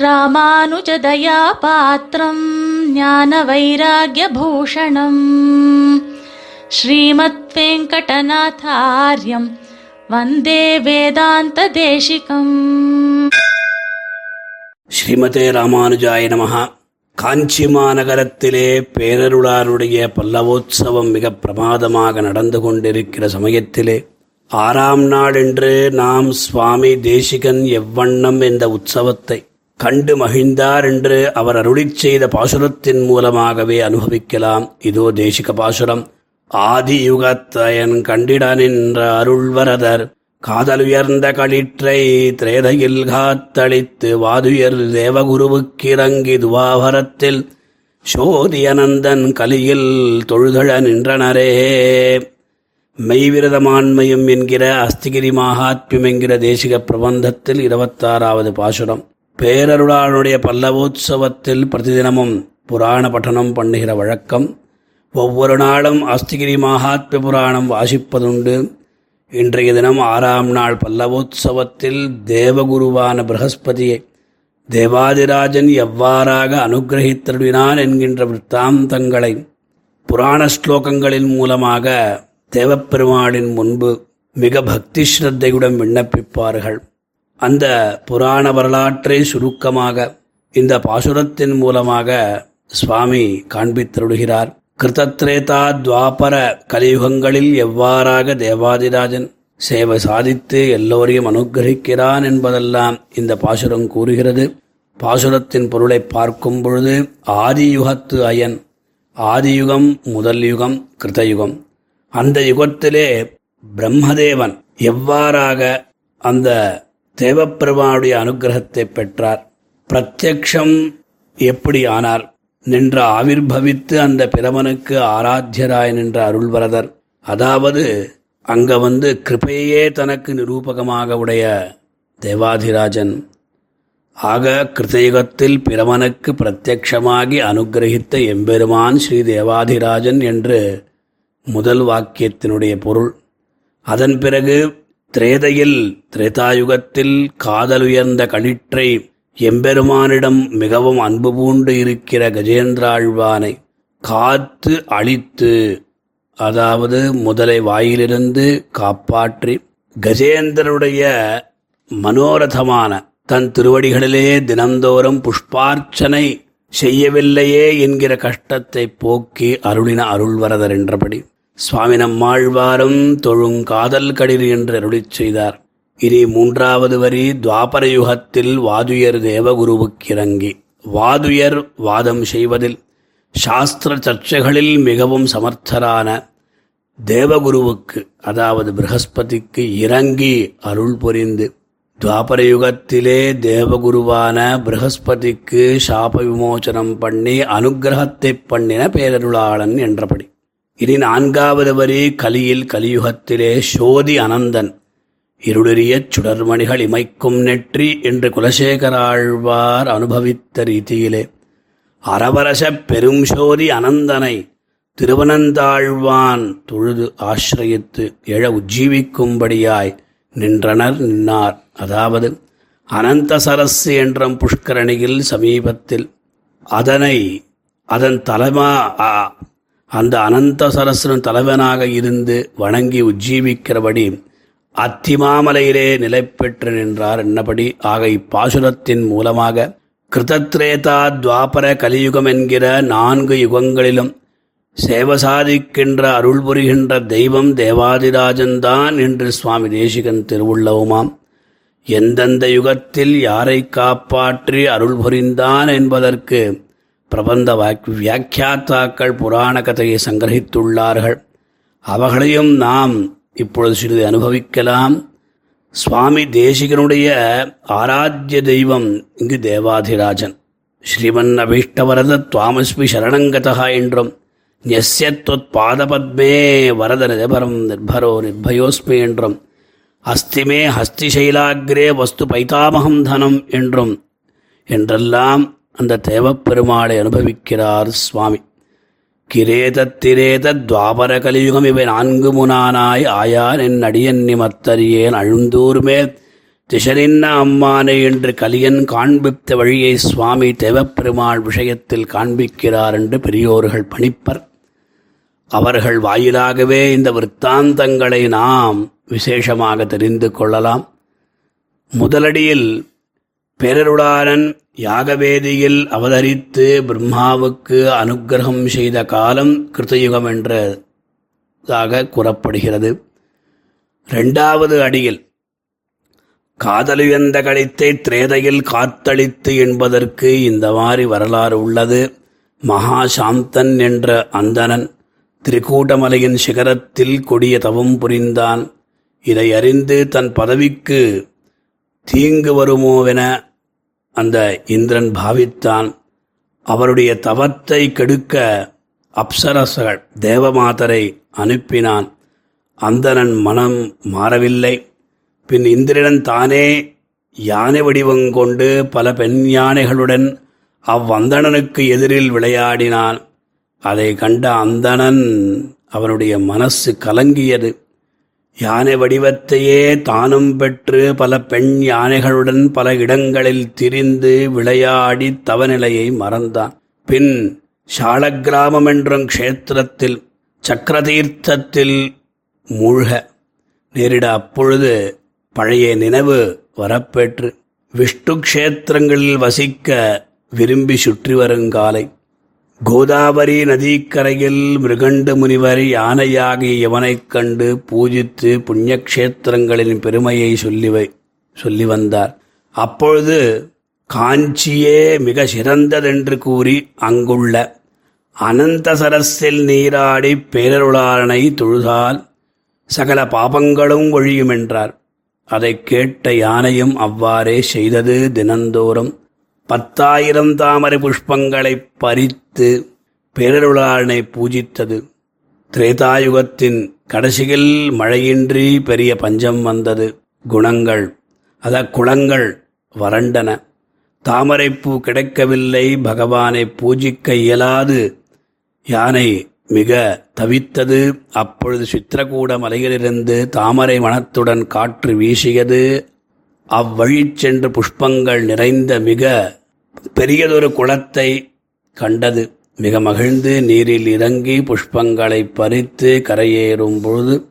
ராமானுஜதயாபாத்திரம் ஞான வைராகியபூஷணம் ஸ்ரீமத் வெங்கடநாதாரியம் வந்தே வேதாந்த தேசிகம் ஸ்ரீமதே ராமானுஜாய நமஹா. காஞ்சி மாநகரத்திலே பேரருளாருடைய பல்லவோத்சவம் மிக பிரமாதமாக நடந்து கொண்டிருக்கிற சமயத்திலே ஆறாம் நாளென்று நாம் சுவாமி தேசிகன் எவ்வண்ணம் என்ற உற்சவத்தை கண்டு மகிழ்ந்தார் என்று அவர் அருளிச் செய்த பாசுரத்தின் மூலமாகவே அனுபவிக்கலாம். இதோ தேசிக பாசுரம். ஆதி யுகத்தயன் கண்டிட நின்ற அருள்வரதர் காதலுயர்ந்த களிற்றை திரேதையில் காத்தளித்து வாதுயர் தேவகுருவுக்கிறங்கி துவாபரத்தில் சோதியனந்தன் கலியில் தொழுதழ நின்றனரே. மெய்விரதமான்மையும் என்கிற அஸ்திகிரி மகாத்மியம் என்கிற தேசிக பிரபந்தத்தில் இருபத்தாறாவது பாசுரம். பேரருளாளுடைய பல்லவோத்சவத்தில் பிரதிதினமும் புராண பட்டனம் பண்ணுகிற வழக்கம். ஒவ்வொரு நாளும் அஸ்திகிரி மகாத்ம புராணம் வாசிப்பதுண்டு. இன்றைய தினம் ஆறாம் நாள் பல்லவோத்சவத்தில் தேவகுருவான பிரகஸ்பதியை தேவாதிராஜன் எவ்வாறாக அனுகிரகித்தருளினான் என்கின்ற விற்த்தாந்தங்களை புராண ஸ்லோகங்களின் மூலமாக தேவப்பெருமாளின் முன்பு மிக பக்தி ஸ்ரத்தையுடன் விண்ணப்பிப்பார்கள். அந்த புராண வரலாற்றை சுருக்கமாக இந்த பாசுரத்தின் மூலமாக சுவாமி காண்பித்தருடுகிறார் கிருதத்ரேதா துவாபர கலியுகங்களில் எவ்வாறாக தேவாதிராஜன் சேவை சாதித்து எல்லோரையும் அனுகிரகிக்கிறான் என்பதெல்லாம் இந்த பாசுரம் கூறுகிறது. பாசுரத்தின் பொருளை பார்க்கும் பொழுது ஆதியுகத்து அயன் ஆதியுகம் முதல் யுகம் கிருதயுகம் அந்த யுகத்திலே பிரம்மதேவன் எவ்வாறாக அந்த தேவப்பெருமானுடைய அனுகிரகத்தை பெற்றார். பிரத்யக்ஷம் எப்படி ஆனார்? நின்ற ஆவிர்பவித்து அந்த பிரமனுக்கு ஆராத்தியராய் நின்ற அருள்வரதர். அதாவது அங்க வந்து கிருபையே தனக்கு நிரூபகமாக உடைய தேவாதிராஜன். ஆக கிருதயுகத்தில் பிரமனுக்கு பிரத்யக்ஷமாகி அனுகிரகித்த எம்பெருமான் ஸ்ரீ தேவாதிராஜன் என்று முதல் வாக்கியத்தினுடைய பொருள். அதன் பிறகு திரேதையில் திரேதாயுகத்தில் காதலுயர்ந்த கணிற்றை எம்பெருமானிடம் மிகவும் அன்பு பூண்டு இருக்கிற கஜேந்திராழ்வானை காத்து அழித்து அதாவது முதலை வாயிலிருந்து காப்பாற்றி கஜேந்திரனுடைய மனோரதமான தன் திருவடிகளிலே தினந்தோறும் புஷ்பார்ச்சனை செய்யவில்லையே என்கிற கஷ்டத்தை போக்கி அருளின அருள்வரதர் என்றபடி. சுவாமி நம்மாழ்வாரும் தொழுங்காதல் கடில் என்று அருளி செய்தார். இனி மூன்றாவது வரி துவாபர யுகத்தில் வாதுயர் தேவகுருவுக்கிறங்கி வாதுயர் வாதம் செய்வதில் சாஸ்திர சர்ச்சைகளில் மிகவும் சமர்த்தரான தேவகுருவுக்கு அதாவது பிரகஸ்பதிக்கு இறங்கி அருள் புரிந்து துவாபர யுகத்திலே தேவகுருவான பிரகஸ்பதிக்கு சாப விமோசனம் பண்ணி அனுகிரகத்தை பண்ணின பேரருளாளன் என்றபடி. இனி நான்காவது வரி கலியில் கலியுகத்திலே சோதி அனந்தன். இருளிய சுடர்மணிகள் இமைக்கும் நெற்றி என்று குலசேகராழ்வார் அனுபவித்த ரீதியிலே. அரவரசப் பெரும் சோதி அனந்தனை திருவனந்தாழ்வான் தொழுது ஆசிரயித்து எழ உஜ்ஜீவிக்கும்படியாய் நின்றனர் நின்னார். அதாவது அனந்த சரசு என்றம் புஷ்கரணியில் சமீபத்தில் அதனை அதன் தலைமா அந்த அனந்த சரஸ்வன் தலைவனாக இருந்து வணங்கி உஜ்ஜீவிக்கிறபடி அத்திமாமலையிலே நிலை பெற்று நின்றார் என்னபடி? ஆக இப்பாசுரத்தின் மூலமாக கிருதத்ரேதா துவாபர கலியுகம் என்கிற நான்கு யுகங்களிலும் சேவ சாதிக்கின்ற அருள் புரிகின்ற தெய்வம் தேவாதிராஜன்தான் என்று சுவாமி தேசிகன் திருவுள்ளவுமாம். எந்தெந்த யுகத்தில் யாரை காப்பாற்றி அருள் புரிந்தான் என்பதற்கு பிரபந்த வியாக்கியாத்தாக்கள் புராண கதையை சங்கிரகித்துள்ளார்கள். அவர்களையும் நாம் இப்பொழுது சிறிது அனுபவிக்கலாம். சுவாமி தேசிகனுடைய ஆராத்திய தெய்வம் இங்கு தேவாதிராஜன். ஸ்ரீமன் அபீஷ்டவரத துவாமஸ்மி சரணங்கதா என்றும் நியஸ்யத்வத் பாதபத்மே வரத நிரபரம் நிர்பரோ நிர்பயோஸ்மி என்றும் அஸ்திமே ஹஸ்திசைலாகிரே வஸ்து பைதாமகம் தனம் என்றும் என்றெல்லாம் அந்த தேவப்பெருமாளை அனுபவிக்கிறார் சுவாமி. கிரேதத்திரேத துவாபர கலியுகம் இவை நான்கு முனானாய் ஆயான் என் அடியன் நிமத்தறியேன் அழுந்தூர் மேல் அம்மானை என்று கலியன் காண்பித்த வழியை சுவாமி தேவப்பெருமாள் விஷயத்தில் காண்பிக்கிறார் என்று பெரியோர்கள் பணிப்பர். அவர்கள் வாயிலாகவே இந்த விற்த்தாந்தங்களை நாம் விசேஷமாக தெரிந்து கொள்ளலாம். முதலடியில் பேரருளாளன் யாகவேதியில் அவதரித்து பிரம்மாவுக்கு அனுக்கிரகம் செய்த காலம் கிருத்தயுகம் என்றதாக கூறப்படுகிறது. இரண்டாவது அடியில் காதலுயர்ந்த கழித்தை திரேதையில் காத்தளித்து என்பதற்கு இந்த மாதிரி வரலாறு உள்ளது. மகா சாந்தன் என்ற அந்தணன் திரிகூட்டமலையின் சிகரத்தில் கொடிய தவம் புரிந்தான். இதை அறிந்து தன் பதவிக்கு தீங்கு வருமோவென அந்த இந்திரன் பாவித்தான் அவருடைய தவத்தை கெடுக்க அப்சரசகள் தேவமாதரை அனுப்பினான். அந்தணன் மனம் மாறவில்லை. பின் இந்திரன் தானே யானை வடிவம் கொண்டு பல பெண் யானைகளுடன் அவ்வந்தணனுக்கு எதிரில் விளையாடினான். அதை கண்ட அந்தணன் அவனுடைய மனசு கலங்கியது. யானை வடிவத்தையே தானும் பெற்று பல பெண் யானைகளுடன் பல இடங்களில் திரிந்து விளையாடி தவநிலையை மறந்தான். பின் ஷாலக்கிராமம் என்றும் க்ஷேத்திரத்தில் சக்கரதீர்த்தத்தில் மூழ்க. நேரிட அப்பொழுது பழைய நினைவு வரப்பெற்று. விஷ்ணு க்ஷேத்திரங்களில் வசிக்க விரும்பி சுற்றி வருங்காலை கோதாவரி நதிக்கரையில் மிருகண்ட முனிவர் யானையாகிய இவனைக் கண்டு பூஜித்து புண்ணியக்ஷேத்திரங்களின் பெருமையை சொல்லி சொல்லி வந்தார். அப்பொழுது காஞ்சியே மிக சிறந்ததென்று கூறி அங்குள்ள அனந்த சரஸில் நீராடி பேரருளாளனை தொழுதால் சகல பாபங்களும் ஒழியுமென்றார் அதைக் கேட்ட யானையும் அவ்வாறே செய்தது தினந்தோறும். பத்தாயிரம் தாமரை புஷ்பங்களை பறித்து பேரருளாளனை பூஜித்தது. திரேதாயுகத்தின் கடைசியில் மழையின்றி பெரிய பஞ்சம் வந்தது. குணங்கள் அத குளங்கள் வறண்டன. தாமரைப்பூ கிடைக்கவில்லை பகவானை பூஜிக்க இயலாது. யானை மிக தவித்தது. அப்பொழுது சித்திரகூட மலையிலிருந்து தாமரை மனத்துடன் காற்று வீசியது. அவ்வழி சென்று புஷ்பங்கள் நிறைந்த மிக பெரியதொரு குளத்தை கண்டது. மிக மகிழ்ந்து நீரில் இறங்கி புஷ்பங்களை பறித்து கரையேறும் பொழுது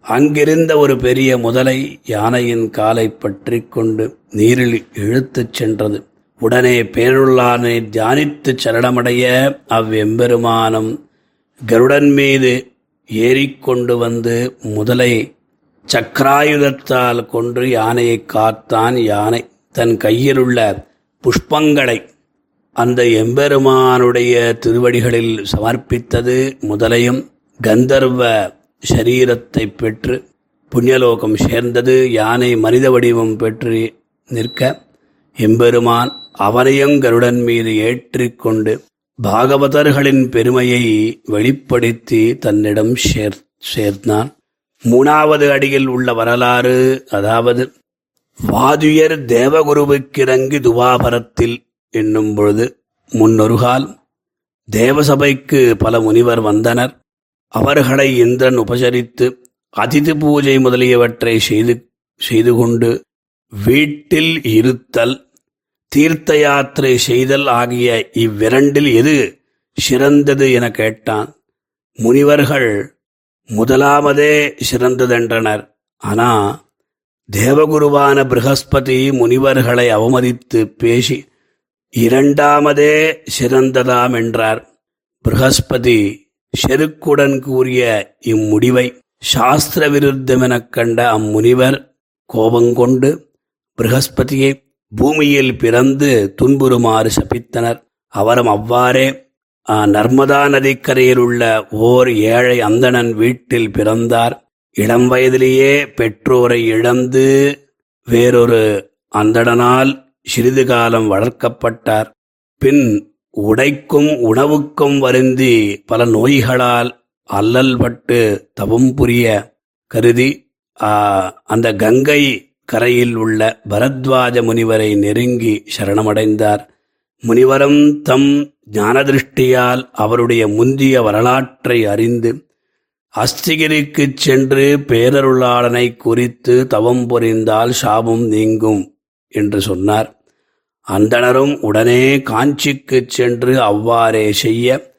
அங்கிருந்த ஒரு பெரிய முதலை யானையின் காலை பற்றி கொண்டு நீரில் இழுத்துச் சென்றது. உடனே பேருள்ளானை தியானித்து சரணமடைய அவ்வெம்பெருமானம் கருடன் மீது ஏறிக்கொண்டு வந்து முதலை சக்கராயுதத்தால் கொன்று யானையை காத்தான் யானை. தன் கையிலுள்ள புஷ்பங்களை அந்த எம்பெருமானுடைய திருவடிகளில் சமர்ப்பித்தது முதலையும் கந்தர்வ சரீரத்தை பெற்று புண்ணியலோகம் சேர்ந்தது யானை மனித வடிவம் பெற்று நிற்க எம்பெருமான் அவனையும் கருடன் மீது ஏற்றிக்கொண்டு பாகவதர்களின் பெருமையை வெளிப்படுத்தி தன்னிடம் சேர் சேர்ந்தான். மூணாவது அடியில் உள்ள வரலாறு அதாவது வாதுயர் தேவகுருவுக்கிறங்கு துவாபரத்தில் என்னும் பொழுது முன்னொருகால் தேவசபைக்கு பல முனிவர் வந்தனர். அவர்களை இந்திரன் உபசரித்து அதிதி பூஜை முதலியவற்றை செய்து செய்து கொண்டு வீட்டில் இருத்தல் தீர்த்த யாத்திரை செய்தல் ஆகிய இவ்விரண்டில் எது சிறந்தது என கேட்டான். முனிவர்கள் முதலாமதே சிறந்ததென்றனர். ஆனா தேவகுருவான பிரகஸ்பதி முனிவர்களை அவமதித்து பேசி இரண்டாமதே சிறந்ததாம் என்றார். பிரகஸ்பதி செருக்குடன் கூறிய இம்முடிவை சாஸ்திர விருத்தமெனக் கண்ட அம்முனிவர் கோபங்கொண்டு பிரகஸ்பதியை பூமியில் பிறந்து துன்புறுமாறு சபித்தனர். அவரும் அவ்வாறே நர்மதா நதிக்கரையில் உள்ள ஓர் ஏழை அந்தணன் வீட்டில் பிறந்தார். இளம் வயதிலேயே பெற்றோரை இழந்து வேறொரு அந்தடனால் சிறிது காலம் வளர்க்கப்பட்டார். பின் உடைக்கும் உணவுக்கும் வருந்தி பல நோய்களால் அல்லல்பட்டு தவம் புரிய கருதி அந்த கங்கை கரையில் உள்ள பரத்வாஜ முனிவரை நெருங்கி சரணமடைந்தார். முனிவரும் தம் ஞானதிருஷ்டியால் அவருடைய முந்திய வரலாற்றை அறிந்து அஸ்திகிரிக்குச் சென்று பேரருளாளனை குறித்து தவம் புரிந்தால் சாபம் நீங்கும் என்று சொன்னார். அந்தணரும் உடனே காஞ்சிக்குச் சென்று அவ்வாறே செய்ய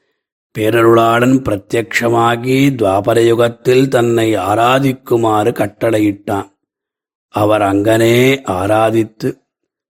பேரருளாளன் பிரத்யக்ஷமாகி துவாபரயுகத்தில் தன்னை ஆராதிக்குமாறு கட்டளையிட்டான். அவர் அங்கனே ஆராதித்து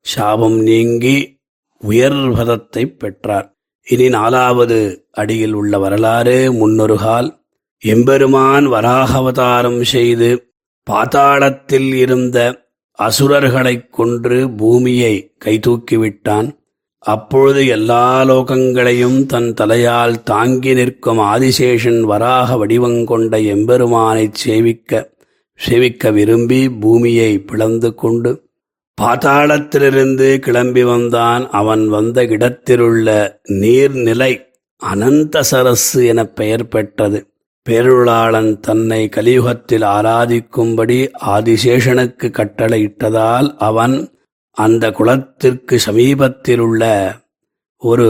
சாபம் நீங்கி உயர்வதத்தை பெற்றார். இனி நாலாவது அடியில் உள்ள வரலாறு முன்னொருகால் எம்பெருமான் வராகவதாரம் செய்து பாதாளத்தில் இருந்த அசுரர்களைக் கொன்று பூமியை கைதூக்கிவிட்டான். அப்பொழுது எல்லா லோகங்களையும் தன் தலையால் தாங்கி நிற்கும் ஆதிசேஷன் வராக வடிவங்கொண்ட எம்பெருமானைச் சேவிக்க சேவிக்க விரும்பி பூமியை பிளந்து கொண்டு பாதாளத்திலிருந்து கிளம்பி வந்தான் அவன் வந்த இடத்திலுள்ள நீர்நிலை அனந்த சரசு எனப் பெயர் பெற்றது. பேருளாளன் தன்னை கலியுகத்தில் ஆராதிக்கும்படி ஆதிசேஷனுக்கு கட்டளையிட்டதால் அவன் அந்த குளத்திற்கு சமீபத்திலுள்ள ஒரு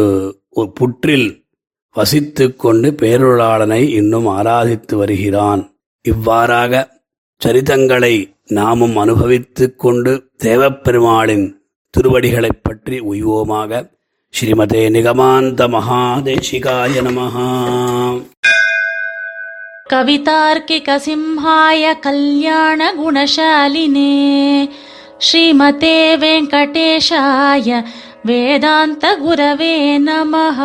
புற்றில் வசித்து கொண்டு பேருளாளனை இன்னும் ஆராதித்து வருகிறான். இவ்வாறாக சரிதங்களை நாமும் அனுபவித்துக் கொண்டு தேவப்பெருமாளின் திருவடிகளைப் பற்றி உய்வோமாக ஸ்ரீமதே நிகமாந்த மகாதேசிகாய நமஹா कवितार्किकसिंहाय कल्याणगुणशालिने श्रीमते वेङ्कटेशाय वेदान्तगुरवे नमः